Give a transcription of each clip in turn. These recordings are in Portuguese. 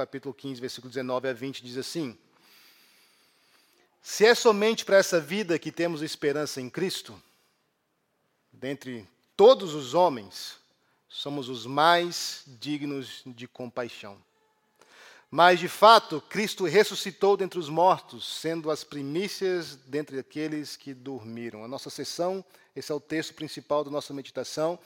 capítulo 15, versículo 19 a 20, diz assim: Se é somente para essa vida que temos esperança em Cristo, dentre todos os homens, somos os mais dignos de compaixão. Mas, de fato, Cristo ressuscitou dentre os mortos, sendo as primícias dentre aqueles que dormiram. A nossa sessão, esse é o texto principal da nossa meditação,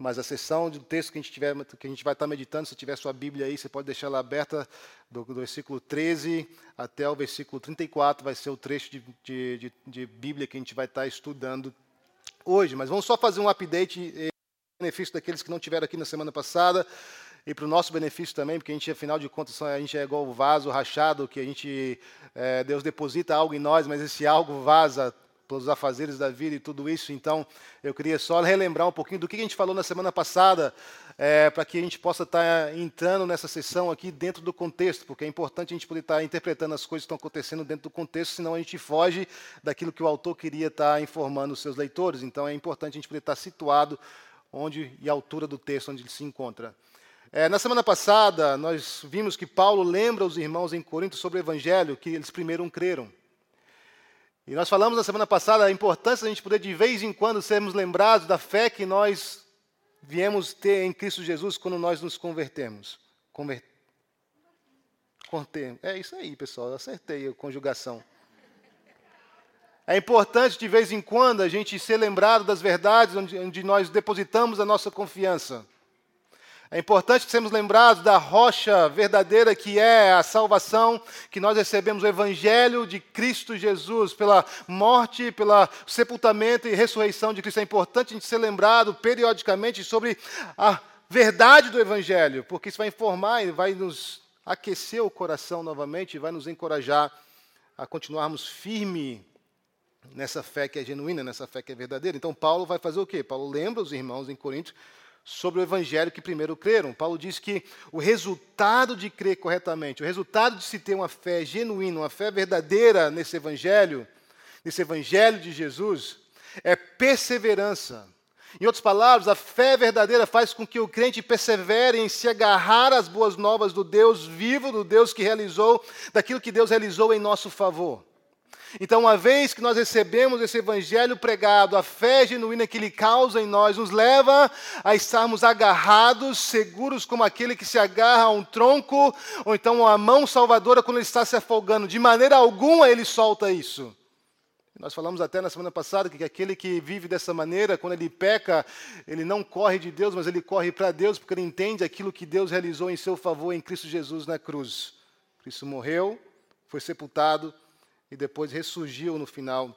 mas a sessão do texto que a gente, tiver, que a gente vai estar meditando, se tiver sua Bíblia aí, você pode deixar ela aberta, do, do versículo 13 até o versículo 34, vai ser o trecho de, de, de, de Bíblia que a gente vai estar estudando hoje. Mas vamos só fazer um update, eh, benefício daqueles que não tiveram aqui na semana passada e para o nosso benefício também, porque a gente, afinal de contas, a gente é igual o vaso rachado, que a gente, é, Deus deposita algo em nós, mas esse algo vaza pelos afazeres da vida e tudo isso. Então, eu queria só relembrar um pouquinho do que a gente falou na semana passada, é, para que a gente possa estar tá entrando nessa sessão aqui dentro do contexto, porque é importante a gente poder estar tá interpretando as coisas que estão acontecendo dentro do contexto, senão a gente foge daquilo que o autor queria estar tá informando os seus leitores. Então, é importante a gente poder estar situado onde e a altura do texto onde ele se encontra. É, na semana passada, nós vimos que Paulo lembra os irmãos em Corinto sobre o evangelho que eles primeiro creram. E nós falamos na semana passada a importância de a gente poder, de vez em quando, sermos lembrados da fé que nós viemos ter em Cristo Jesus quando nós nos convertemos. Conver... É isso aí, pessoal, acertei a conjugação. É importante, de vez em quando, a gente ser lembrado das verdades onde, onde nós depositamos a nossa confiança. É importante que sejamos lembrados da rocha verdadeira que é a salvação, que nós recebemos o Evangelho de Cristo Jesus, pela morte, pelo sepultamento e ressurreição de Cristo. É importante a gente ser lembrado periodicamente sobre a verdade do Evangelho, porque isso vai informar e vai nos aquecer o coração novamente e vai nos encorajar a continuarmos firme nessa fé que é genuína, nessa fé que é verdadeira. Então, Paulo vai fazer o quê? Paulo lembra os irmãos em Coríntios sobre o evangelho que primeiro creram. Paulo diz que o resultado de crer corretamente, o resultado de se ter uma fé genuína, uma fé verdadeira nesse evangelho, nesse evangelho de Jesus, é perseverança. Em outras palavras, a fé verdadeira faz com que o crente persevere em se agarrar às boas novas do Deus vivo, do Deus que realizou, daquilo que Deus realizou em nosso favor. Então, uma vez que nós recebemos esse evangelho pregado, a fé genuína que ele causa em nós nos leva a estarmos agarrados, seguros como aquele que se agarra a um tronco, ou então a mão salvadora quando ele está se afogando. De maneira alguma ele solta isso. Nós falamos até na semana passada que aquele que vive dessa maneira, quando ele peca, ele não corre de Deus, mas ele corre para Deus, porque ele entende aquilo que Deus realizou em seu favor em Cristo Jesus na cruz. Cristo morreu, foi sepultado, e depois ressurgiu no final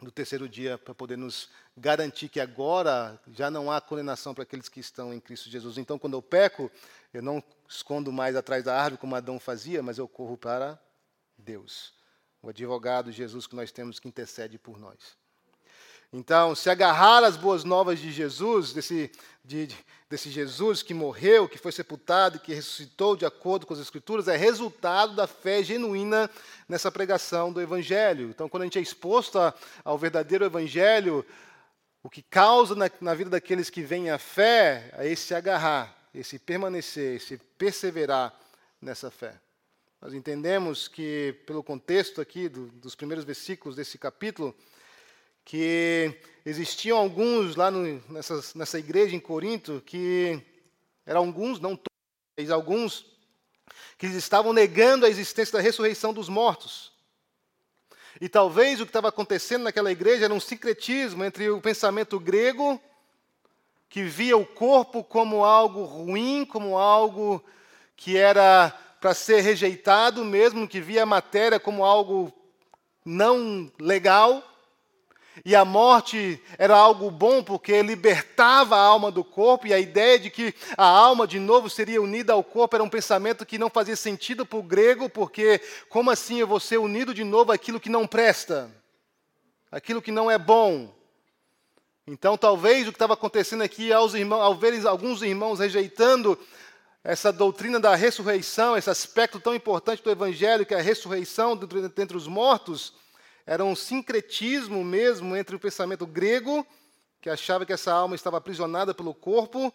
do terceiro dia para poder nos garantir que agora já não há condenação para aqueles que estão em Cristo Jesus. Então, quando eu peco, eu não escondo mais atrás da árvore como Adão fazia, mas eu corro para Deus, o advogado Jesus que nós temos que intercede por nós. Então, se agarrar às boas novas de Jesus, desse, de, desse Jesus que morreu, que foi sepultado e que ressuscitou de acordo com as Escrituras, é resultado da fé genuína nessa pregação do Evangelho. Então, quando a gente é exposto a, ao verdadeiro Evangelho, o que causa na, na vida daqueles que vêm à fé é esse agarrar, esse permanecer, esse perseverar nessa fé. Nós entendemos que, pelo contexto aqui do, dos primeiros versículos desse capítulo, que existiam alguns lá no, nessa, igreja em Corinto que eram alguns, não todos, alguns que estavam negando a existência da ressurreição dos mortos. E talvez o que estava acontecendo naquela igreja era um sincretismo entre o pensamento grego, que via o corpo como algo ruim, como algo que era para ser rejeitado mesmo, que via a matéria como algo não legal, e a morte era algo bom porque libertava a alma do corpo, e a ideia de que a alma de novo seria unida ao corpo era um pensamento que não fazia sentido para o grego, porque como assim eu vou ser unido de novo àquilo que não presta, aquilo que não é bom? Então, talvez o que estava acontecendo aqui, aos irmãos, ao ver alguns irmãos rejeitando essa doutrina da ressurreição, esse aspecto tão importante do Evangelho, que é a ressurreição dentre os mortos, era um sincretismo mesmo entre o pensamento grego, que achava que essa alma estava aprisionada pelo corpo,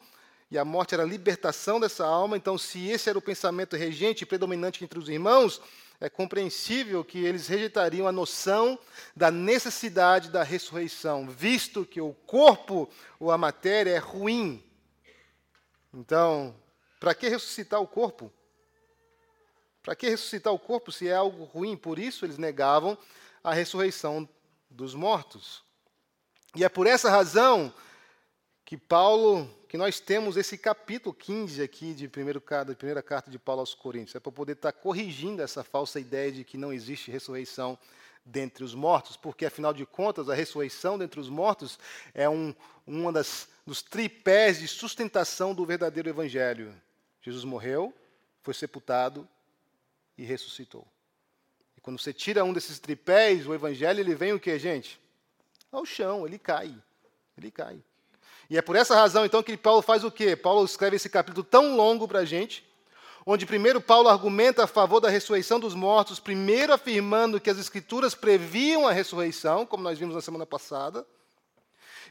e a morte era a libertação dessa alma. Então, se esse era o pensamento regente e predominante entre os irmãos, é compreensível que eles rejeitariam a noção da necessidade da ressurreição, visto que o corpo ou a matéria é ruim. Então, para que ressuscitar o corpo? Para que ressuscitar o corpo se é algo ruim? Por isso eles negavam a ressurreição dos mortos. E é por essa razão que Paulo, que nós temos esse capítulo 15 aqui de primeiro, da primeira carta de Paulo aos Coríntios, é para poder estar corrigindo essa falsa ideia de que não existe ressurreição dentre os mortos, porque afinal de contas a ressurreição dentre os mortos é um uma das dos tripés de sustentação do verdadeiro evangelho. Jesus morreu, foi sepultado e ressuscitou. Quando você tira um desses tripés, o evangelho ele vem o que, gente? Ao chão, ele cai. Ele cai. E é por essa razão, então, que Paulo faz o quê? Paulo escreve esse capítulo tão longo para a gente, onde primeiro Paulo argumenta a favor da ressurreição dos mortos, primeiro afirmando que as escrituras previam a ressurreição, como nós vimos na semana passada,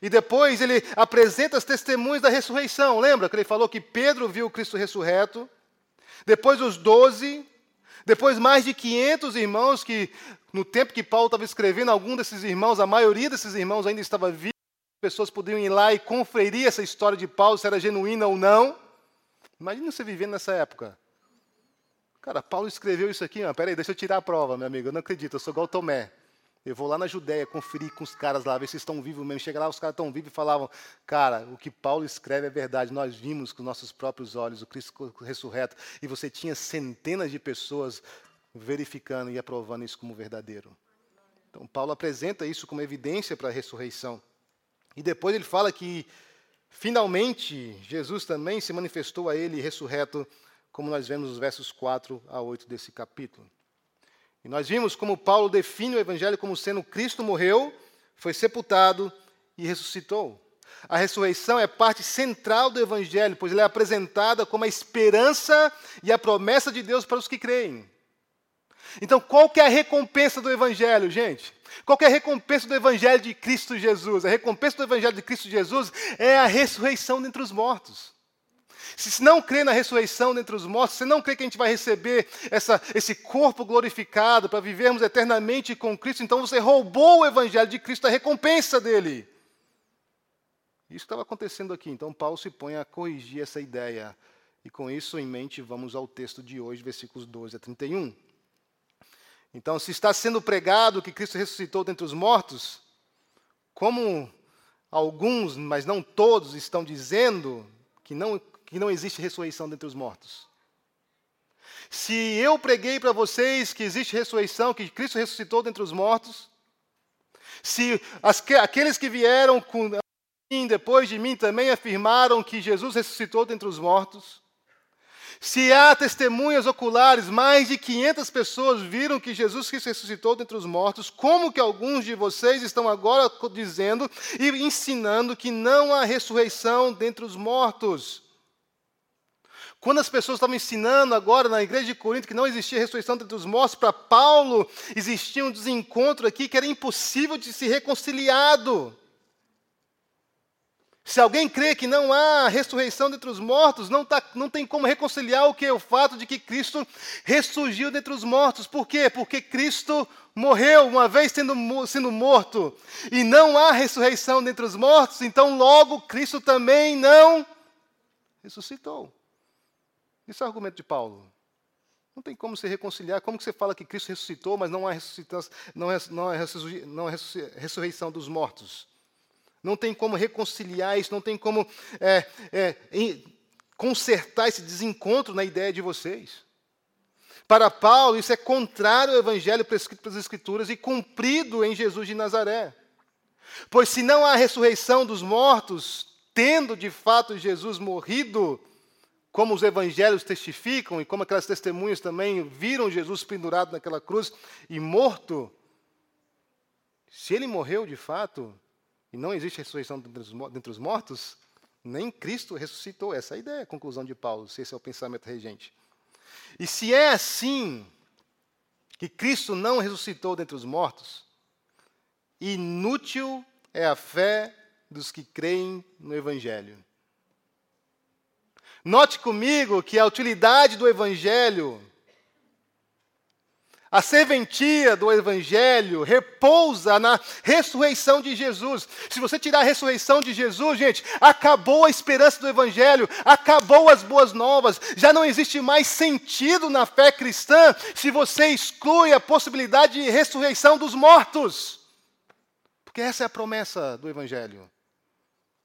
e depois ele apresenta as testemunhas da ressurreição. Lembra que ele falou que Pedro viu Cristo ressurreto, depois os doze, depois, mais de 500 irmãos que, no tempo que Paulo estava escrevendo, algum desses irmãos, a maioria desses irmãos ainda estava vivo, pessoas podiam ir lá e conferir essa história de Paulo, se era genuína ou não. Imagina você vivendo nessa época. Cara, Paulo escreveu isso aqui, mas peraí, deixa eu tirar a prova, meu amigo, eu não acredito, eu sou igual Tomé. Eu vou lá na Judéia conferir com os caras lá, ver se estão vivos mesmo. Chega lá, os caras estão vivos e falavam: Cara, o que Paulo escreve é verdade. Nós vimos com nossos próprios olhos o Cristo ressurreto. E você tinha centenas de pessoas verificando e aprovando isso como verdadeiro. Então, Paulo apresenta isso como evidência para a ressurreição. E depois ele fala que, finalmente, Jesus também se manifestou a ele ressurreto, como nós vemos nos versos 4 a 8 desse capítulo. E nós vimos como Paulo define o Evangelho como sendo Cristo morreu, foi sepultado e ressuscitou. A ressurreição é parte central do Evangelho, pois ela é apresentada como a esperança e a promessa de Deus para os que creem. Então, qual que é a recompensa do Evangelho, gente? Qual que é a recompensa do Evangelho de Cristo Jesus? A recompensa do Evangelho de Cristo Jesus é a ressurreição dentre os mortos. Se não crê na ressurreição dentre os mortos, se não crê que a gente vai receber essa, esse corpo glorificado para vivermos eternamente com Cristo, então você roubou o evangelho de Cristo, a recompensa dele. Isso estava acontecendo aqui. Então Paulo se põe a corrigir essa ideia. E com isso em mente, vamos ao texto de hoje, versículos 12 a 31. Então, se está sendo pregado que Cristo ressuscitou dentre os mortos, como alguns, mas não todos, estão dizendo que não que não existe ressurreição dentre os mortos. Se eu preguei para vocês que existe ressurreição, que Cristo ressuscitou dentre os mortos, se as, aqueles que vieram com, depois de mim também afirmaram que Jesus ressuscitou dentre os mortos, se há testemunhas oculares, mais de 500 pessoas viram que Jesus Cristo ressuscitou dentre os mortos, como que alguns de vocês estão agora dizendo e ensinando que não há ressurreição dentre os mortos? Quando as pessoas estavam ensinando agora na igreja de Corinto que não existia ressurreição dentre os mortos, para Paulo existia um desencontro aqui que era impossível de se reconciliado. Se alguém crê que não há ressurreição dentre os mortos, não, tá, não tem como reconciliar o que é o fato de que Cristo ressurgiu dentre os mortos. Por quê? Porque Cristo morreu uma vez sendo, sendo morto e não há ressurreição dentre os mortos, então logo Cristo também não ressuscitou. Isso é o argumento de Paulo. Não tem como se reconciliar. Como que você fala que Cristo ressuscitou, mas não há, não é, não há, não há ressurreição dos mortos? Não tem como reconciliar isso, não tem como é, é, consertar esse desencontro na ideia de vocês. Para Paulo, isso é contrário ao evangelho prescrito pelas Escrituras e cumprido em Jesus de Nazaré. Pois se não há ressurreição dos mortos, tendo de fato Jesus morrido, como os evangelhos testificam e como aquelas testemunhas também viram Jesus pendurado naquela cruz e morto, se ele morreu de fato e não existe ressurreição dentre os mortos, nem Cristo ressuscitou. Essa é a ideia, a conclusão de Paulo, se esse é o pensamento regente. E se é assim, que Cristo não ressuscitou dentre os mortos, inútil é a fé dos que creem no Evangelho. Note comigo que a utilidade do Evangelho, a serventia do Evangelho repousa na ressurreição de Jesus. Se você tirar a ressurreição de Jesus, gente, acabou a esperança do Evangelho, acabou as boas novas, já não existe mais sentido na fé cristã se você exclui a possibilidade de ressurreição dos mortos. Porque essa é a promessa do Evangelho.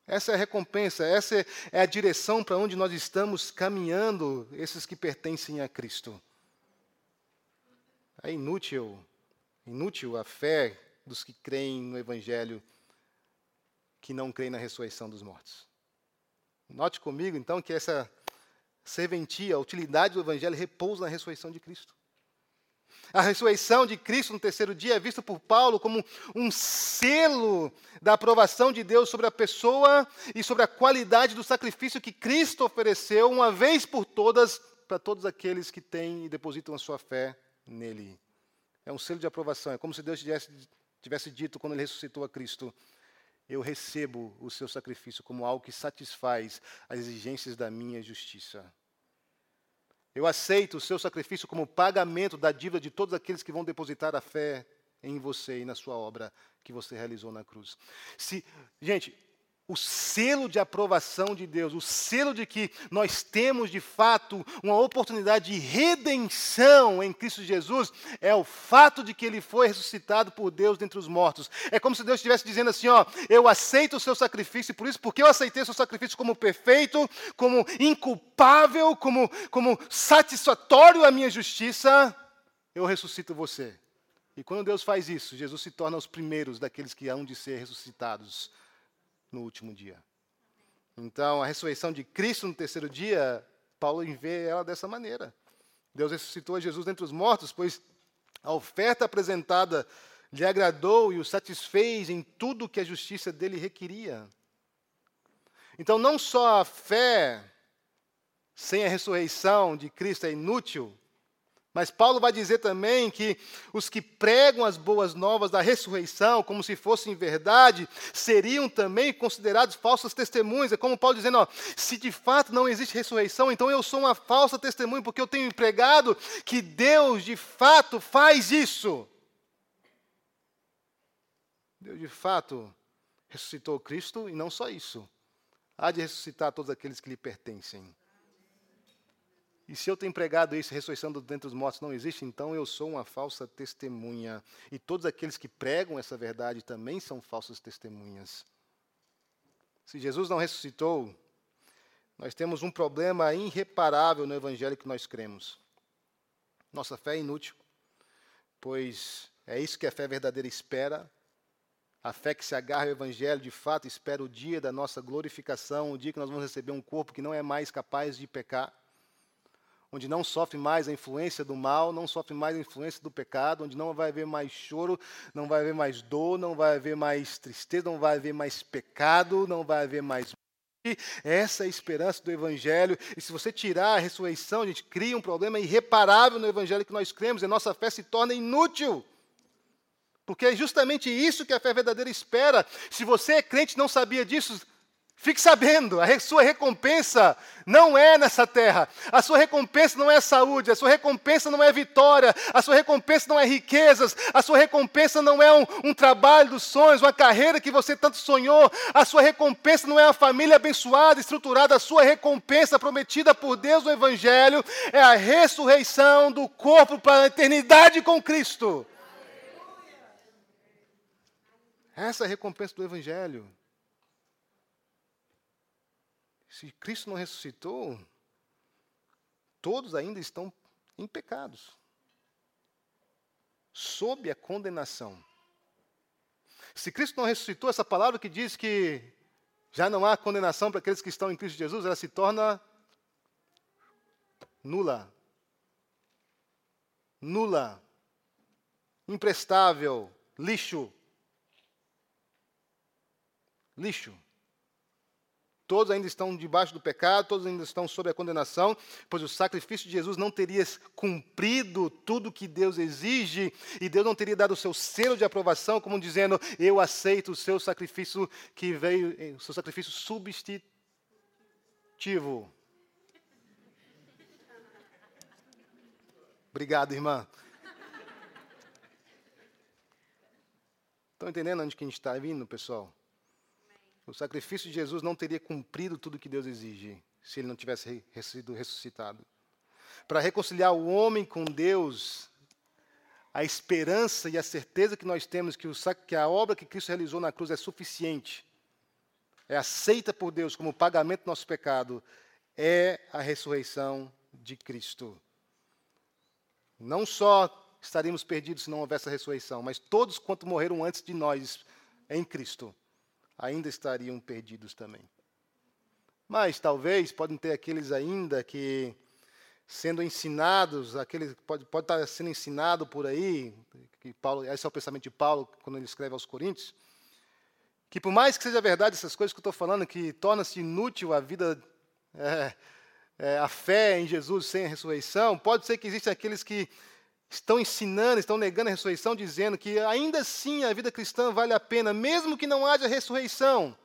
Essa é a recompensa, essa é a direção para onde nós estamos caminhando, esses que pertencem a Cristo. É inútil, inútil a fé dos que creem no Evangelho, que não creem na ressurreição dos mortos. Note comigo, então, que essa serventia, a utilidade do Evangelho repousa na ressurreição de Cristo. A ressurreição de Cristo no terceiro dia é vista por Paulo como um selo da aprovação de Deus sobre a pessoa e sobre a qualidade do sacrifício que Cristo ofereceu uma vez por todas para todos aqueles que têm e depositam a sua fé nele. É um selo de aprovação, é como se Deus tivesse, tivesse dito quando ele ressuscitou a Cristo: Eu recebo o seu sacrifício como algo que satisfaz as exigências da minha justiça. Eu aceito o seu sacrifício como pagamento da dívida de todos aqueles que vão depositar a fé em você e na sua obra que você realizou na cruz. Se, gente, o selo de aprovação de Deus, o selo de que nós temos de fato uma oportunidade de redenção em Cristo Jesus, é o fato de que ele foi ressuscitado por Deus dentre os mortos. É como se Deus estivesse dizendo assim: ó, eu aceito o seu sacrifício, por isso, porque eu aceitei o seu sacrifício como perfeito, como inculpável, como, como satisfatório à minha justiça, eu ressuscito você. E quando Deus faz isso, Jesus se torna os primeiros daqueles que hão de ser ressuscitados no último dia. Então, a ressurreição de Cristo no terceiro dia, Paulo vê ela dessa maneira. Deus ressuscitou Jesus dentre os mortos, pois a oferta apresentada lhe agradou e o satisfez em tudo que a justiça dele requeria. Então, não só a fé sem a ressurreição de Cristo é inútil, mas Paulo vai dizer também que os que pregam as boas novas da ressurreição, como se fossem verdade, seriam também considerados falsas testemunhas. É como Paulo dizendo: ó, se de fato não existe ressurreição, então eu sou uma falsa testemunha, porque eu tenho pregado que Deus de fato faz isso. Deus de fato ressuscitou Cristo e não só isso, há de ressuscitar todos aqueles que lhe pertencem. E se eu tenho pregado isso, ressurreição dentre os mortos não existe, então eu sou uma falsa testemunha. E todos aqueles que pregam essa verdade também são falsas testemunhas. Se Jesus não ressuscitou, nós temos um problema irreparável no evangelho que nós cremos. Nossa fé é inútil, pois é isso que a fé verdadeira espera. A fé que se agarra ao Evangelho, de fato, espera o dia da nossa glorificação, o dia que nós vamos receber um corpo que não é mais capaz de pecar onde não sofre mais a influência do mal, não sofre mais a influência do pecado, onde não vai haver mais choro, não vai haver mais dor, não vai haver mais tristeza, não vai haver mais pecado, não vai haver mais essa é a esperança do Evangelho. E se você tirar a ressurreição, a gente cria um problema irreparável no Evangelho que nós cremos, e a nossa fé se torna inútil. Porque é justamente isso que a fé verdadeira espera. Se você é crente e não sabia disso, Fique sabendo, a sua recompensa não é nessa terra. A sua recompensa não é saúde, a sua recompensa não é vitória, a sua recompensa não é riquezas, a sua recompensa não é um, um trabalho dos sonhos, uma carreira que você tanto sonhou, a sua recompensa não é uma família abençoada, estruturada, a sua recompensa prometida por Deus no Evangelho é a ressurreição do corpo para a eternidade com Cristo. Essa é a recompensa do Evangelho. Se Cristo não ressuscitou, todos ainda estão em pecados, sob a condenação. Se Cristo não ressuscitou, essa palavra que diz que já não há condenação para aqueles que estão em Cristo Jesus, ela se torna nula. Nula. Imprestável. Lixo. Lixo. Todos ainda estão debaixo do pecado, todos ainda estão sob a condenação, pois o sacrifício de Jesus não teria cumprido tudo que Deus exige, e Deus não teria dado o seu selo de aprovação, como dizendo: Eu aceito o seu sacrifício que veio, o seu sacrifício substitutivo. Obrigado, irmã. Estão entendendo onde que a gente está vindo, pessoal? O sacrifício de Jesus não teria cumprido tudo que Deus exige se ele não tivesse sido ressuscitado. Para reconciliar o homem com Deus, a esperança e a certeza que nós temos que, o, que a obra que Cristo realizou na cruz é suficiente, é aceita por Deus como pagamento do nosso pecado, é a ressurreição de Cristo. Não só estaríamos perdidos se não houvesse a ressurreição, mas todos quanto morreram antes de nós em Cristo ainda estariam perdidos também. Mas talvez podem ter aqueles ainda que sendo ensinados, aqueles pode, pode estar sendo ensinado por aí, que Paulo, esse é o pensamento de Paulo quando ele escreve aos Coríntios, que por mais que seja verdade essas coisas que eu estou falando, que torna-se inútil a vida, é, é, a fé em Jesus sem a ressurreição, pode ser que existam aqueles que estão ensinando, estão negando a ressurreição, dizendo que ainda assim a vida cristã vale a pena, mesmo que não haja ressurreição.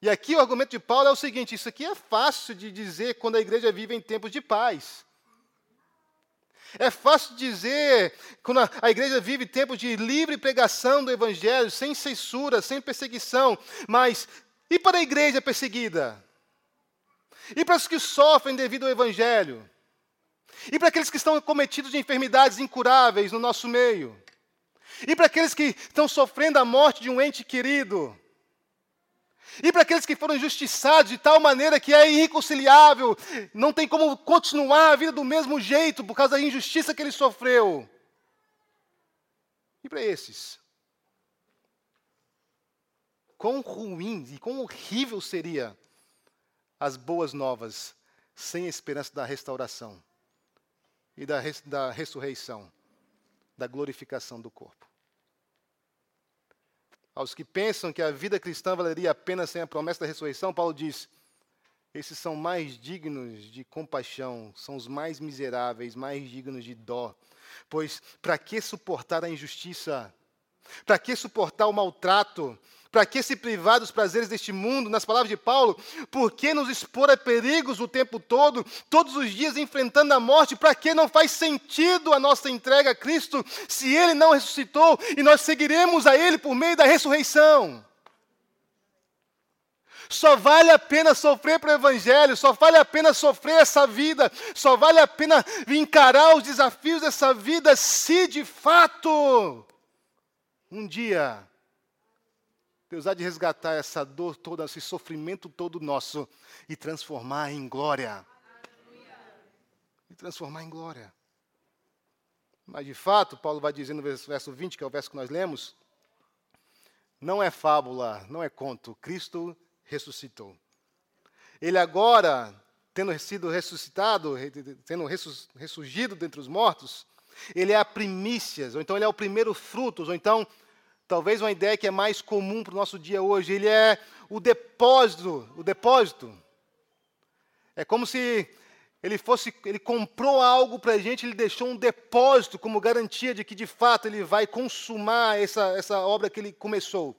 E aqui o argumento de Paulo é o seguinte: isso aqui é fácil de dizer quando a igreja vive em tempos de paz. É fácil dizer quando a igreja vive tempos de livre pregação do evangelho, sem censura, sem perseguição, mas e para a igreja perseguida? E para os que sofrem devido ao evangelho? E para aqueles que estão cometidos de enfermidades incuráveis no nosso meio. E para aqueles que estão sofrendo a morte de um ente querido. E para aqueles que foram injustiçados de tal maneira que é irreconciliável, não tem como continuar a vida do mesmo jeito por causa da injustiça que ele sofreu. E para esses? Quão ruim e quão horrível seria as boas novas sem a esperança da restauração e da, res, da ressurreição, da glorificação do corpo. Aos que pensam que a vida cristã valeria a pena sem a promessa da ressurreição, Paulo diz: esses são mais dignos de compaixão, são os mais miseráveis, mais dignos de dó. Pois para que suportar a injustiça? Para que suportar o maltrato? Para que se privar dos prazeres deste mundo? Nas palavras de Paulo, por que nos expor a perigos o tempo todo, todos os dias enfrentando a morte? Para que não faz sentido a nossa entrega a Cristo se Ele não ressuscitou e nós seguiremos a Ele por meio da ressurreição? Só vale a pena sofrer para o Evangelho, só vale a pena sofrer essa vida, só vale a pena encarar os desafios dessa vida se de fato um dia Deus há de resgatar essa dor toda, esse sofrimento todo nosso e transformar em glória. E transformar em glória. Mas de fato, Paulo vai dizer no verso 20, que é o verso que nós lemos, não é fábula, não é conto, Cristo ressuscitou. Ele agora, tendo sido ressuscitado, tendo ressurgido dentre os mortos, ele é a primícias, ou então ele é o primeiro frutos, ou então talvez uma ideia que é mais comum para o nosso dia hoje, ele é o depósito, o depósito. É como se ele fosse, ele comprou algo para a gente, ele deixou um depósito como garantia de que de fato ele vai consumar essa, essa obra que ele começou.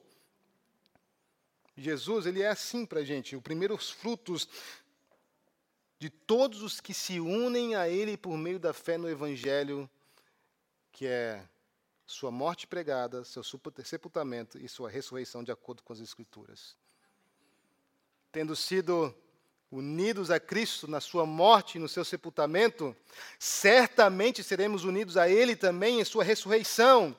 Jesus, ele é assim para a gente, o primeiros frutos de todos os que se unem a ele por meio da fé no Evangelho, que é sua morte pregada, seu sepultamento e sua ressurreição de acordo com as Escrituras. Tendo sido unidos a Cristo na sua morte e no seu sepultamento, certamente seremos unidos a Ele também em sua ressurreição.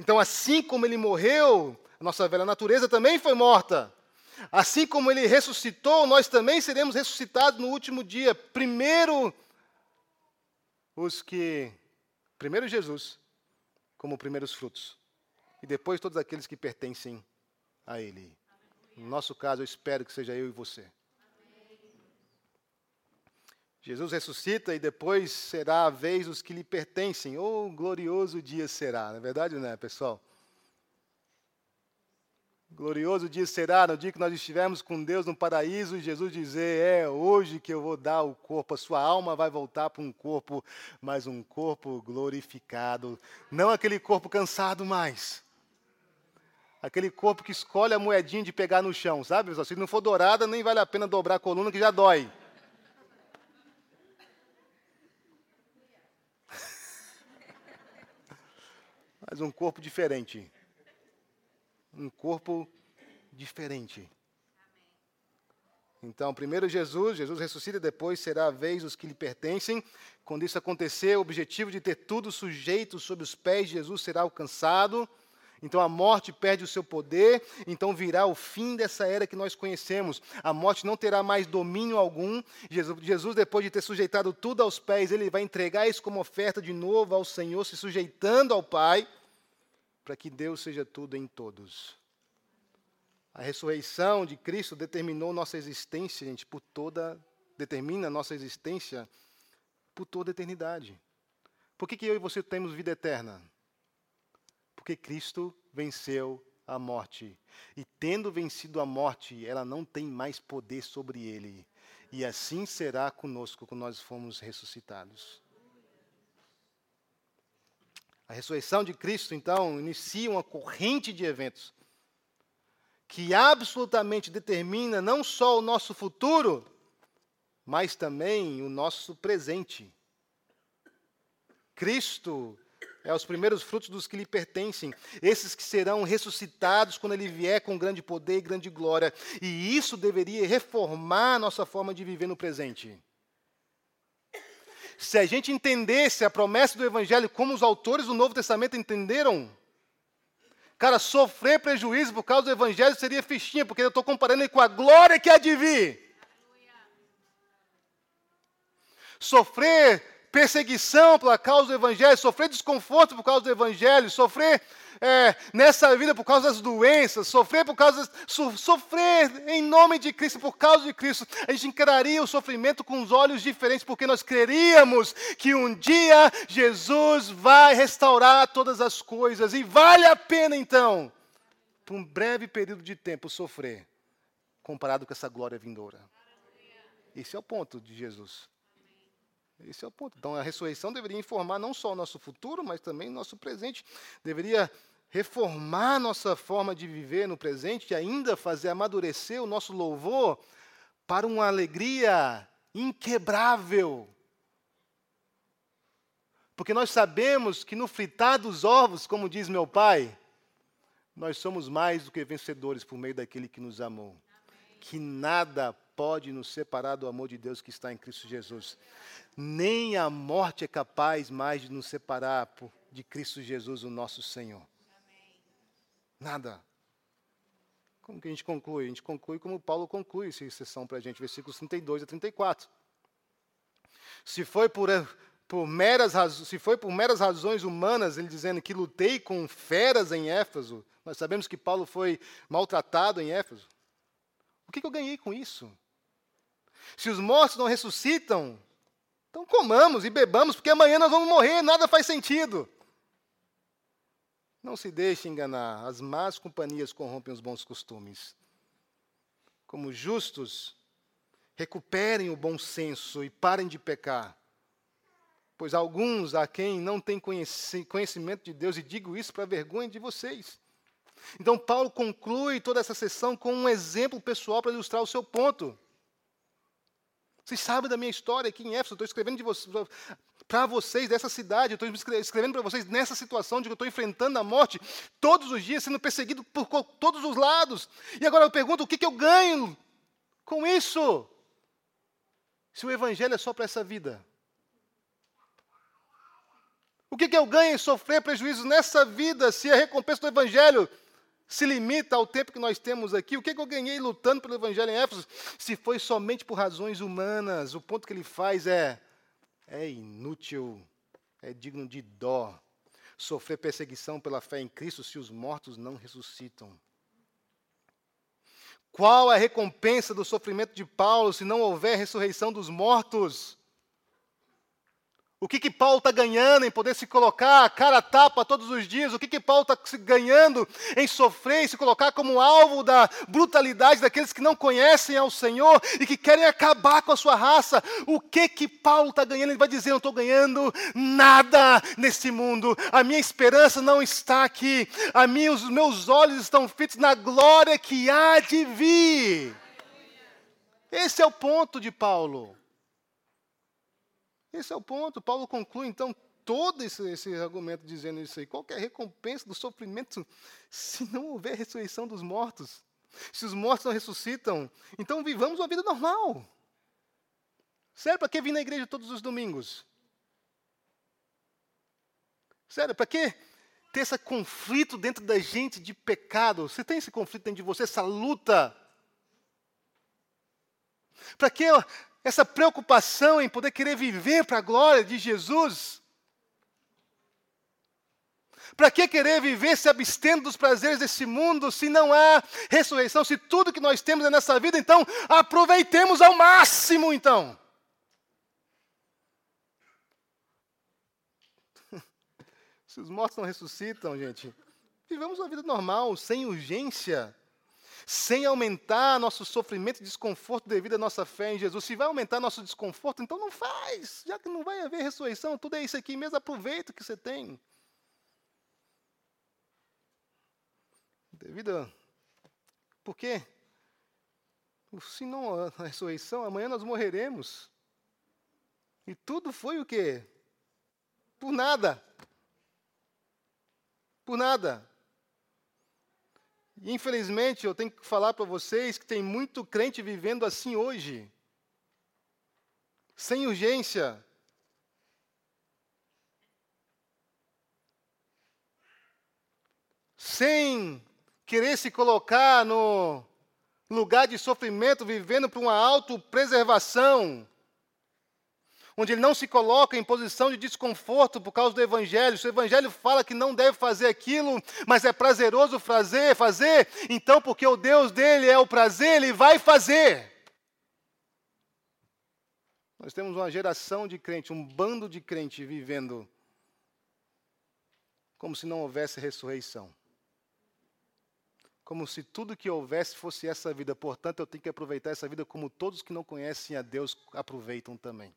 Então, assim como Ele morreu, a nossa velha natureza também foi morta. Assim como Ele ressuscitou, nós também seremos ressuscitados no último dia. Primeiro, os que. Primeiro Jesus, como primeiros frutos. E depois todos aqueles que pertencem a Ele. No nosso caso, eu espero que seja eu e você. Jesus ressuscita e depois será a vez dos que lhe pertencem. Oh, glorioso dia será, não é verdade, não é, pessoal? Glorioso dia será no dia que nós estivermos com Deus no paraíso e Jesus dizer: É hoje que eu vou dar o corpo, a sua alma vai voltar para um corpo, mas um corpo glorificado. Não aquele corpo cansado mais. Aquele corpo que escolhe a moedinha de pegar no chão, sabe, pessoal? Se não for dourada, nem vale a pena dobrar a coluna que já dói. mas um corpo diferente. Um corpo diferente. Então, primeiro Jesus, Jesus ressuscita, depois será a vez dos que lhe pertencem. Quando isso acontecer, o objetivo de ter tudo sujeito sob os pés de Jesus será alcançado. Então a morte perde o seu poder, então virá o fim dessa era que nós conhecemos. A morte não terá mais domínio algum. Jesus, Jesus, depois de ter sujeitado tudo aos pés, ele vai entregar isso como oferta de novo ao Senhor, se sujeitando ao Pai, para que Deus seja tudo em todos. A ressurreição de Cristo determinou nossa existência, gente, por toda determina nossa existência por toda a eternidade. Por que, que eu e você temos vida eterna? Porque Cristo venceu a morte. E tendo vencido a morte, ela não tem mais poder sobre ele. E assim será conosco quando nós formos ressuscitados. A ressurreição de Cristo, então, inicia uma corrente de eventos que absolutamente determina não só o nosso futuro, mas também o nosso presente. Cristo é os primeiros frutos dos que lhe pertencem, esses que serão ressuscitados quando ele vier com grande poder e grande glória. E isso deveria reformar a nossa forma de viver no presente. Se a gente entendesse a promessa do Evangelho como os autores do Novo Testamento entenderam, Cara, sofrer prejuízo por causa do evangelho seria fichinha, porque eu estou comparando ele com a glória que há de vir. Sofrer perseguição por causa do evangelho, sofrer desconforto por causa do evangelho, sofrer é, nessa vida por causa das doenças, sofrer por causa so, sofrer em nome de Cristo por causa de Cristo, a gente encararia o sofrimento com os olhos diferentes, porque nós creríamos que um dia Jesus vai restaurar todas as coisas e vale a pena então, por um breve período de tempo, sofrer, comparado com essa glória vindoura. Esse é o ponto de Jesus. Esse é o ponto. Então a ressurreição deveria informar não só o nosso futuro, mas também o nosso presente. Deveria reformar nossa forma de viver no presente e ainda fazer amadurecer o nosso louvor para uma alegria inquebrável. Porque nós sabemos que no fritar dos ovos, como diz meu pai, nós somos mais do que vencedores por meio daquele que nos amou. Amém. Que nada pode nos separar do amor de Deus que está em Cristo Jesus. Nem a morte é capaz mais de nos separar de Cristo Jesus, o nosso Senhor. Nada. Como que a gente conclui? A gente conclui como Paulo conclui essa sessão para a gente, versículos 32 a 34. Se foi por, por meras se foi por meras razões humanas, ele dizendo que lutei com feras em Éfeso, nós sabemos que Paulo foi maltratado em Éfeso. O que, que eu ganhei com isso? Se os mortos não ressuscitam, então comamos e bebamos, porque amanhã nós vamos morrer, nada faz sentido. Não se deixe enganar, as más companhias corrompem os bons costumes. Como justos, recuperem o bom senso e parem de pecar. Pois alguns a quem não têm conhecimento de Deus, e digo isso para vergonha de vocês. Então, Paulo conclui toda essa sessão com um exemplo pessoal para ilustrar o seu ponto. Vocês sabem da minha história aqui em Éfeso, estou escrevendo vocês, para vocês dessa cidade, estou escrevendo para vocês nessa situação de que eu estou enfrentando a morte todos os dias, sendo perseguido por todos os lados. E agora eu pergunto: o que, que eu ganho com isso? Se o Evangelho é só para essa vida. O que, que eu ganho em sofrer prejuízos nessa vida se a recompensa do Evangelho se limita ao tempo que nós temos aqui? O que, que eu ganhei lutando pelo Evangelho em Éfeso se foi somente por razões humanas? O ponto que ele faz é é inútil, é digno de dó sofrer perseguição pela fé em Cristo se os mortos não ressuscitam. Qual a recompensa do sofrimento de Paulo se não houver ressurreição dos mortos? O que, que Paulo está ganhando em poder se colocar cara a tapa todos os dias? O que, que Paulo está ganhando em sofrer e se colocar como alvo da brutalidade daqueles que não conhecem ao Senhor e que querem acabar com a sua raça? O que que Paulo está ganhando? Ele vai dizer: Eu estou ganhando nada nesse mundo. A minha esperança não está aqui. A minha, os meus olhos estão fitos na glória que há de vir. Esse é o ponto de Paulo. Esse é o ponto. Paulo conclui, então, todo esse, esse argumento dizendo isso aí. Qual é a recompensa do sofrimento se não houver ressurreição dos mortos? Se os mortos não ressuscitam, então vivamos uma vida normal. Sério, para que vir na igreja todos os domingos? Sério, para que ter esse conflito dentro da gente de pecado? Você tem esse conflito dentro de você, essa luta? Para que essa preocupação em poder querer viver para a glória de Jesus? Para que querer viver se abstendo dos prazeres desse mundo se não há ressurreição? Se tudo que nós temos é nessa vida, então aproveitemos ao máximo, então. Se os mortos não ressuscitam, gente, vivamos uma vida normal, sem urgência sem aumentar nosso sofrimento e desconforto devido à nossa fé em Jesus. Se vai aumentar nosso desconforto, então não faz, já que não vai haver ressurreição, tudo é isso aqui mesmo, aproveita o que você tem. Devido a... Por quê? Se não a ressurreição, amanhã nós morreremos. E tudo foi o quê? Por nada. Por nada. Infelizmente, eu tenho que falar para vocês que tem muito crente vivendo assim hoje. Sem urgência. Sem querer se colocar no lugar de sofrimento, vivendo para uma autopreservação onde ele não se coloca em posição de desconforto por causa do Evangelho. Se o Evangelho fala que não deve fazer aquilo, mas é prazeroso fazer, fazer, então porque o Deus dele é o prazer, ele vai fazer. Nós temos uma geração de crente, um bando de crente vivendo como se não houvesse ressurreição. Como se tudo que houvesse fosse essa vida. Portanto, eu tenho que aproveitar essa vida como todos que não conhecem a Deus aproveitam também.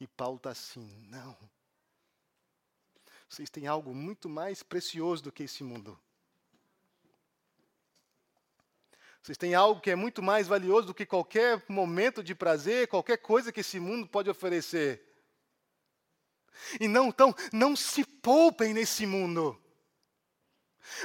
E Paulo está assim: não. Vocês têm algo muito mais precioso do que esse mundo. Vocês têm algo que é muito mais valioso do que qualquer momento de prazer, qualquer coisa que esse mundo pode oferecer. E não, então, não se poupem nesse mundo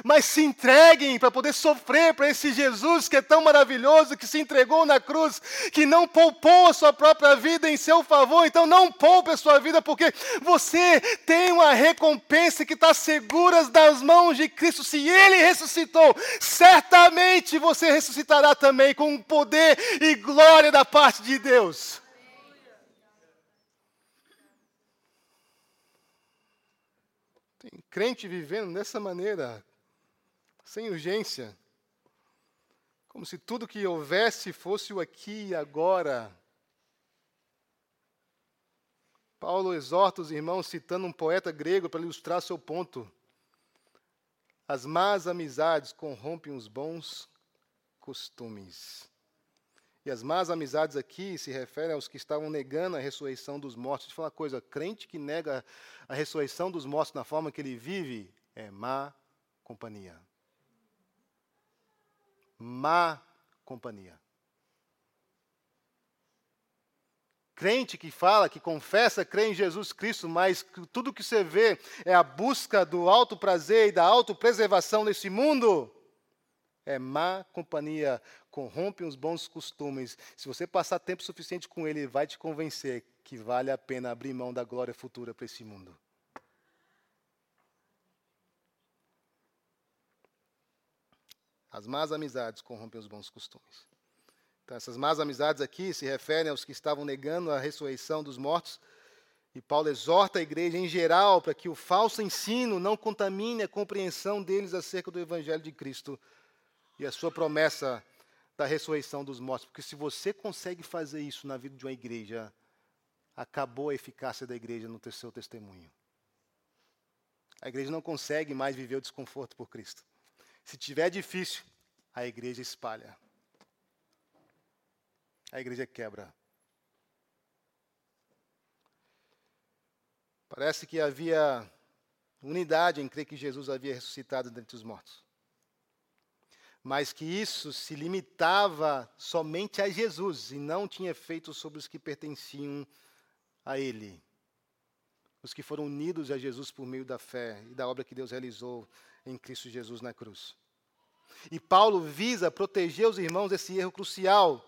mas se entreguem para poder sofrer para esse Jesus que é tão maravilhoso, que se entregou na cruz, que não poupou a sua própria vida em seu favor. Então não poupe a sua vida, porque você tem uma recompensa que está segura das mãos de Cristo. Se Ele ressuscitou, certamente você ressuscitará também com poder e glória da parte de Deus. Tem crente vivendo dessa maneira, sem urgência, como se tudo que houvesse fosse o aqui e agora. Paulo exorta os irmãos citando um poeta grego para ilustrar seu ponto. As más amizades corrompem os bons costumes. E as más amizades aqui se referem aos que estavam negando a ressurreição dos mortos. Deixa eu falar uma coisa: crente que nega a ressurreição dos mortos na forma que ele vive é má companhia má companhia. Crente que fala, que confessa, crê em Jesus Cristo, mas tudo que você vê é a busca do alto prazer e da autopreservação nesse mundo, é má companhia, corrompe os bons costumes. Se você passar tempo suficiente com ele, vai te convencer que vale a pena abrir mão da glória futura para esse mundo. As más amizades corrompem os bons costumes. Então, essas más amizades aqui se referem aos que estavam negando a ressurreição dos mortos. E Paulo exorta a igreja em geral para que o falso ensino não contamine a compreensão deles acerca do Evangelho de Cristo e a sua promessa da ressurreição dos mortos. Porque se você consegue fazer isso na vida de uma igreja, acabou a eficácia da igreja no seu testemunho. A igreja não consegue mais viver o desconforto por Cristo. Se tiver difícil, a igreja espalha. A igreja quebra. Parece que havia unidade em crer que Jesus havia ressuscitado dentre os mortos. Mas que isso se limitava somente a Jesus e não tinha efeito sobre os que pertenciam a Ele. os que foram unidos a Jesus por meio da fé e da obra que Deus realizou em Cristo Jesus na cruz. E Paulo visa proteger os irmãos desse erro crucial,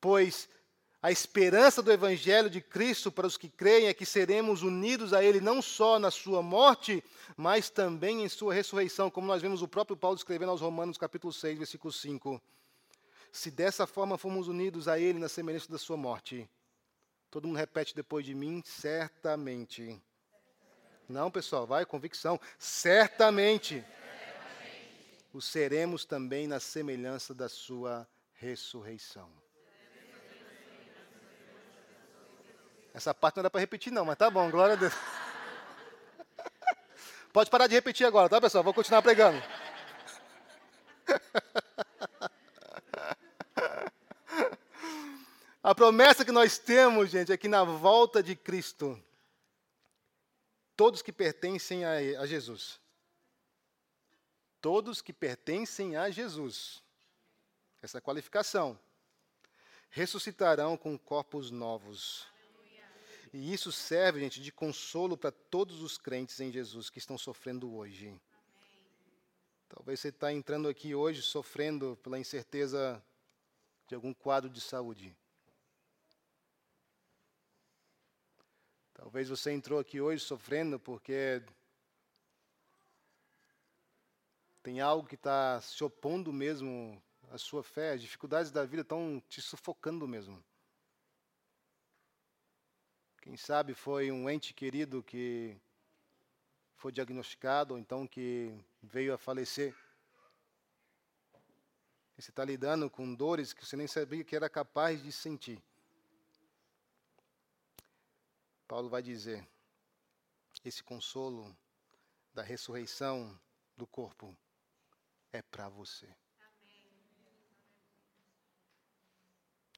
pois a esperança do Evangelho de Cristo para os que creem é que seremos unidos a Ele não só na Sua morte, mas também em Sua ressurreição, como nós vemos o próprio Paulo escrevendo aos Romanos, capítulo 6, versículo 5. Se dessa forma fomos unidos a Ele na semelhança da Sua morte, todo mundo repete depois de mim, certamente. Não, pessoal, vai, convicção. Certamente. certamente. O seremos também na semelhança da Sua ressurreição. Essa parte não dá para repetir, não, mas tá bom, glória a Deus. Pode parar de repetir agora, tá, pessoal? Vou continuar pregando. A promessa que nós temos, gente, é que na volta de Cristo, todos que pertencem a, Jesus, todos que pertencem a Jesus, essa qualificação, ressuscitarão com corpos novos e isso serve, gente, de consolo para todos os crentes em Jesus que estão sofrendo hoje. Talvez você está entrando aqui hoje sofrendo pela incerteza de algum quadro de saúde. Talvez você entrou aqui hoje sofrendo porque tem algo que está se opondo mesmo à sua fé, as dificuldades da vida estão te sufocando mesmo. Quem sabe foi um ente querido que foi diagnosticado, ou então que veio a falecer. E você está lidando com dores que você nem sabia que era capaz de sentir. Paulo vai dizer: esse consolo da ressurreição do corpo é para você.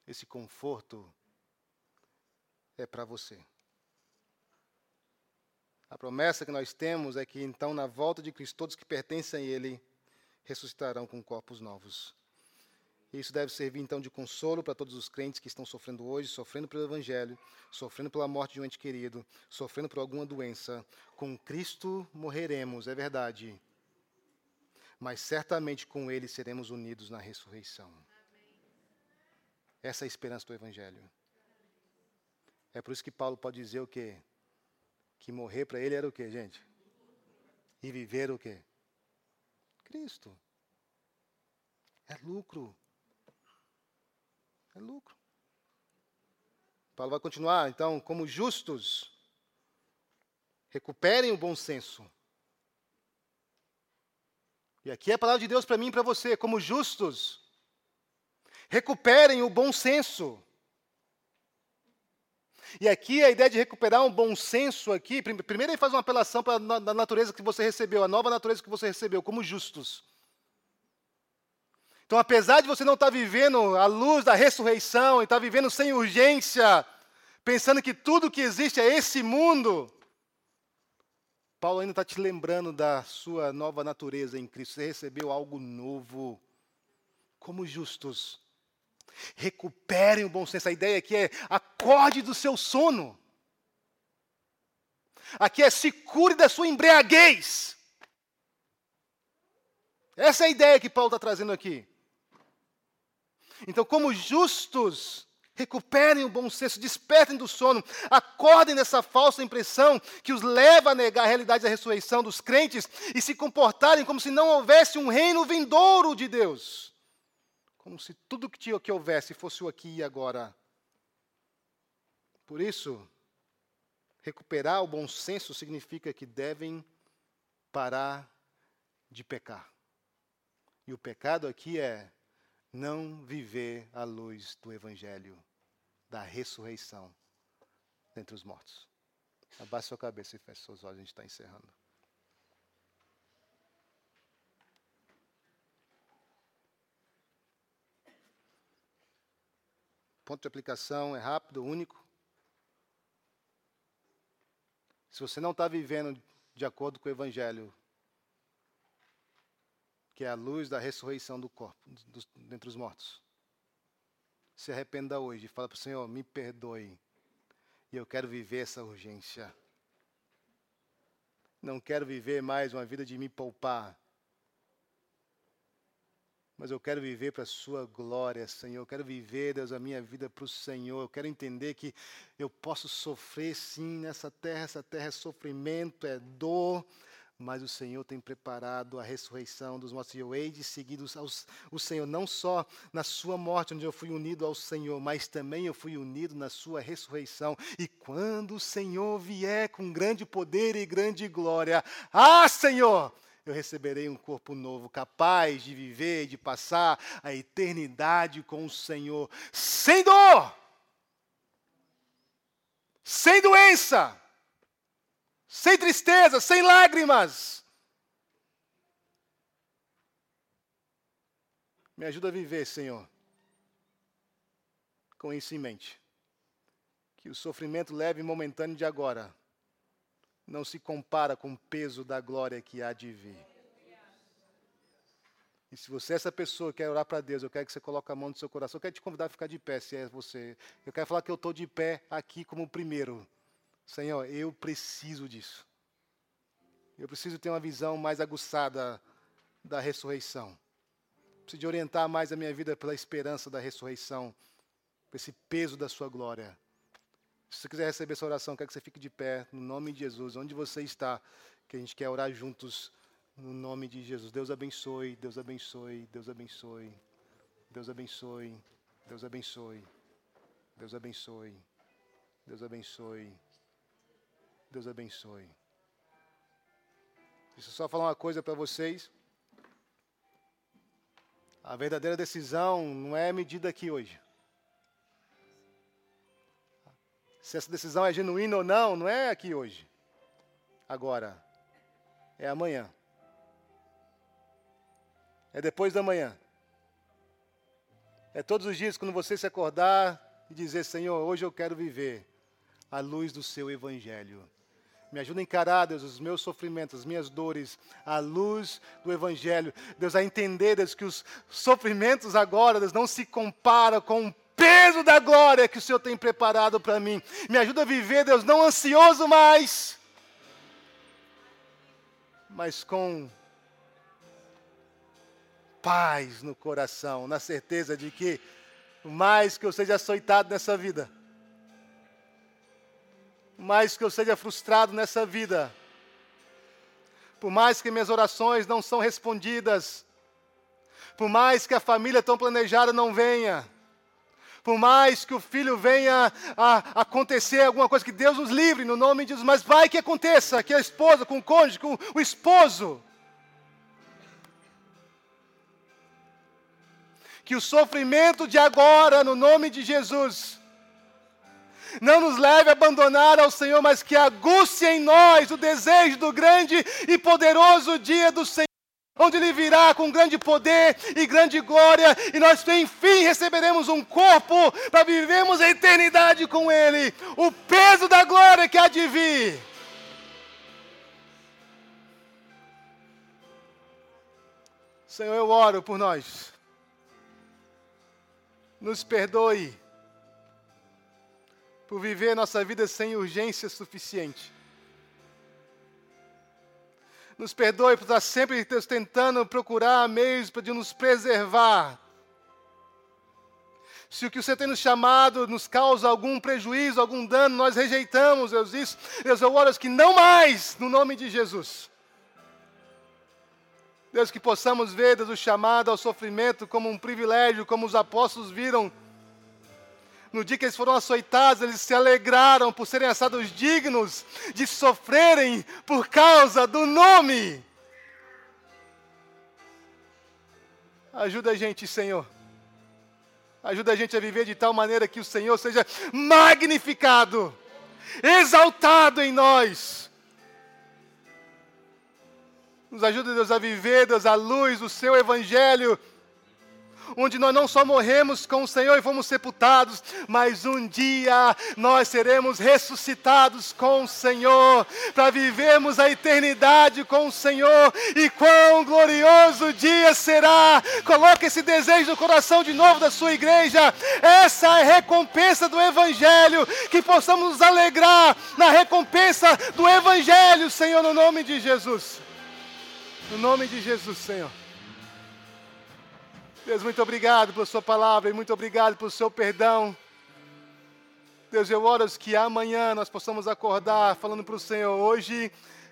Esse conforto é para você. A promessa que nós temos é que então, na volta de Cristo, todos que pertencem a Ele ressuscitarão com corpos novos. Isso deve servir então de consolo para todos os crentes que estão sofrendo hoje, sofrendo pelo Evangelho, sofrendo pela morte de um ente querido, sofrendo por alguma doença. Com Cristo morreremos, é verdade. Mas certamente com Ele seremos unidos na ressurreição. Essa é a esperança do Evangelho. É por isso que Paulo pode dizer o quê? Que morrer para ele era o quê, gente? E viver o quê? Cristo. É lucro. É lucro. Paulo vai continuar, então, como justos, recuperem o bom senso. E aqui é a palavra de Deus para mim e para você, como justos, recuperem o bom senso. E aqui a ideia de recuperar um bom senso aqui, primeiro ele faz uma apelação para a natureza que você recebeu, a nova natureza que você recebeu, como justos. Então, apesar de você não estar vivendo a luz da ressurreição e estar vivendo sem urgência, pensando que tudo que existe é esse mundo, Paulo ainda está te lembrando da sua nova natureza em Cristo. Você recebeu algo novo, como justos. Recuperem o bom senso. A ideia aqui é acorde do seu sono. Aqui é se cure da sua embriaguez. Essa é a ideia que Paulo está trazendo aqui. Então, como justos, recuperem o bom senso, despertem do sono, acordem dessa falsa impressão que os leva a negar a realidade da ressurreição dos crentes e se comportarem como se não houvesse um reino vindouro de Deus como se tudo que, que houvesse fosse o aqui e agora. Por isso, recuperar o bom senso significa que devem parar de pecar. E o pecado aqui é não viver à luz do Evangelho, da ressurreição dentre os mortos. Abaixe sua cabeça e feche seus olhos, a gente está encerrando. Ponto de aplicação é rápido, único. Se você não está vivendo de acordo com o Evangelho, que é a luz da ressurreição do corpo, dos, dentre os mortos, se arrependa hoje e fala para o Senhor: me perdoe, e eu quero viver essa urgência. Não quero viver mais uma vida de me poupar. Mas eu quero viver para a Sua glória, Senhor. Eu quero viver, Deus, a minha vida para o Senhor. Eu quero entender que eu posso sofrer sim nessa terra. Essa terra é sofrimento, é dor mas o Senhor tem preparado a ressurreição dos mortos. E eu hei de seguir aos, o Senhor, não só na sua morte, onde eu fui unido ao Senhor, mas também eu fui unido na sua ressurreição. E quando o Senhor vier com grande poder e grande glória, ah, Senhor! Eu receberei um corpo novo, capaz de viver de passar a eternidade com o Senhor, sem dor, sem doença, sem tristeza, sem lágrimas. Me ajuda a viver, Senhor, com isso em mente. Que o sofrimento leve e momentâneo de agora não se compara com o peso da glória que há de vir. E se você é essa pessoa que quer orar para Deus, eu quero que você coloque a mão no seu coração. Eu quero te convidar a ficar de pé, se é você. Eu quero falar que eu estou de pé aqui como o primeiro. Senhor, eu preciso disso. Eu preciso ter uma visão mais aguçada da ressurreição. Preciso de orientar mais a minha vida pela esperança da ressurreição, por esse peso da sua glória. Se você quiser receber essa oração, quero que você fique de pé, no nome de Jesus, onde você está, que a gente quer orar juntos, no nome de Jesus. Deus abençoe, Deus abençoe, Deus abençoe, Deus abençoe, Deus abençoe, Deus abençoe, Deus abençoe. Deus abençoe. Deixa eu só falar uma coisa para vocês. A verdadeira decisão não é medida aqui hoje. Se essa decisão é genuína ou não, não é aqui hoje. Agora, é amanhã. É depois da manhã. É todos os dias quando você se acordar e dizer: Senhor, hoje eu quero viver a luz do seu evangelho. Me ajuda a encarar, Deus, os meus sofrimentos, as minhas dores, à luz do Evangelho. Deus, a entender, Deus, que os sofrimentos agora, Deus, não se comparam com o peso da glória que o Senhor tem preparado para mim. Me ajuda a viver, Deus, não ansioso mais, mas com paz no coração, na certeza de que, mais que eu seja açoitado nessa vida, mais que eu seja frustrado nessa vida, por mais que minhas orações não são respondidas, por mais que a família tão planejada não venha, por mais que o filho venha a acontecer alguma coisa, que Deus nos livre no nome de Jesus, mas vai que aconteça, que a esposa, com o cônjuge, com o esposo, que o sofrimento de agora, no nome de Jesus, não nos leve a abandonar ao Senhor, mas que aguce em nós o desejo do grande e poderoso dia do Senhor onde Ele virá com grande poder e grande glória, e nós enfim receberemos um corpo para vivermos a eternidade com Ele, o peso da glória que há de vir. Senhor, eu oro por nós. Nos perdoe por viver nossa vida sem urgência suficiente. Nos perdoe por estar sempre tentando procurar meios para nos preservar. Se o que você tem nos chamado nos causa algum prejuízo, algum dano, nós rejeitamos, Deus, isso. Deus, eu oro que não mais, no nome de Jesus. Deus, que possamos ver, Deus, o chamado ao sofrimento como um privilégio, como os apóstolos viram no dia que eles foram açoitados, eles se alegraram por serem achados dignos de sofrerem por causa do nome. Ajuda a gente, Senhor. Ajuda a gente a viver de tal maneira que o Senhor seja magnificado, exaltado em nós. Nos ajuda, Deus, a viver, Deus, a luz do Seu Evangelho onde nós não só morremos com o Senhor e fomos sepultados, mas um dia nós seremos ressuscitados com o Senhor, para vivermos a eternidade com o Senhor, e quão glorioso dia será! Coloque esse desejo no coração de novo da sua igreja, essa é a recompensa do Evangelho, que possamos nos alegrar na recompensa do Evangelho, Senhor, no nome de Jesus. No nome de Jesus, Senhor. Deus, muito obrigado pela Sua palavra e muito obrigado pelo Seu perdão. Deus, eu oro que amanhã nós possamos acordar falando para o Senhor: hoje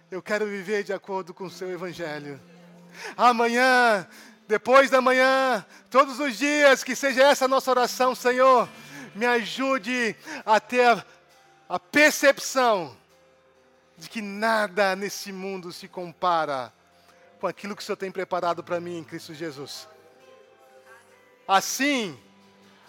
eu quero viver de acordo com o Seu Evangelho. Amanhã, depois da manhã, todos os dias, que seja essa a nossa oração, Senhor, me ajude a ter a, percepção de que nada nesse mundo se compara com aquilo que o Senhor tem preparado para mim em Cristo Jesus. Assim,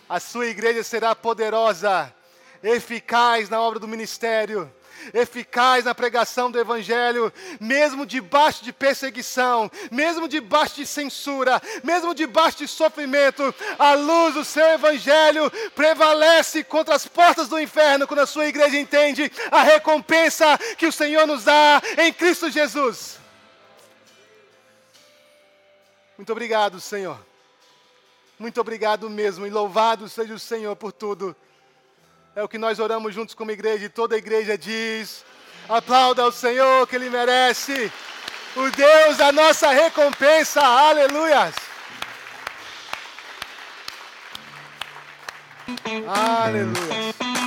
a sua igreja será poderosa, eficaz na obra do ministério, eficaz na pregação do Evangelho, mesmo debaixo de perseguição, mesmo debaixo de censura, mesmo debaixo de sofrimento, a luz do seu Evangelho prevalece contra as portas do inferno, quando a sua igreja entende a recompensa que o Senhor nos dá em Cristo Jesus. Muito obrigado, Senhor muito obrigado mesmo e louvado seja o Senhor por tudo. É o que nós oramos juntos como igreja e toda a igreja diz: aplauda ao Senhor que Ele merece, o Deus da nossa recompensa, aleluias. Aleluia.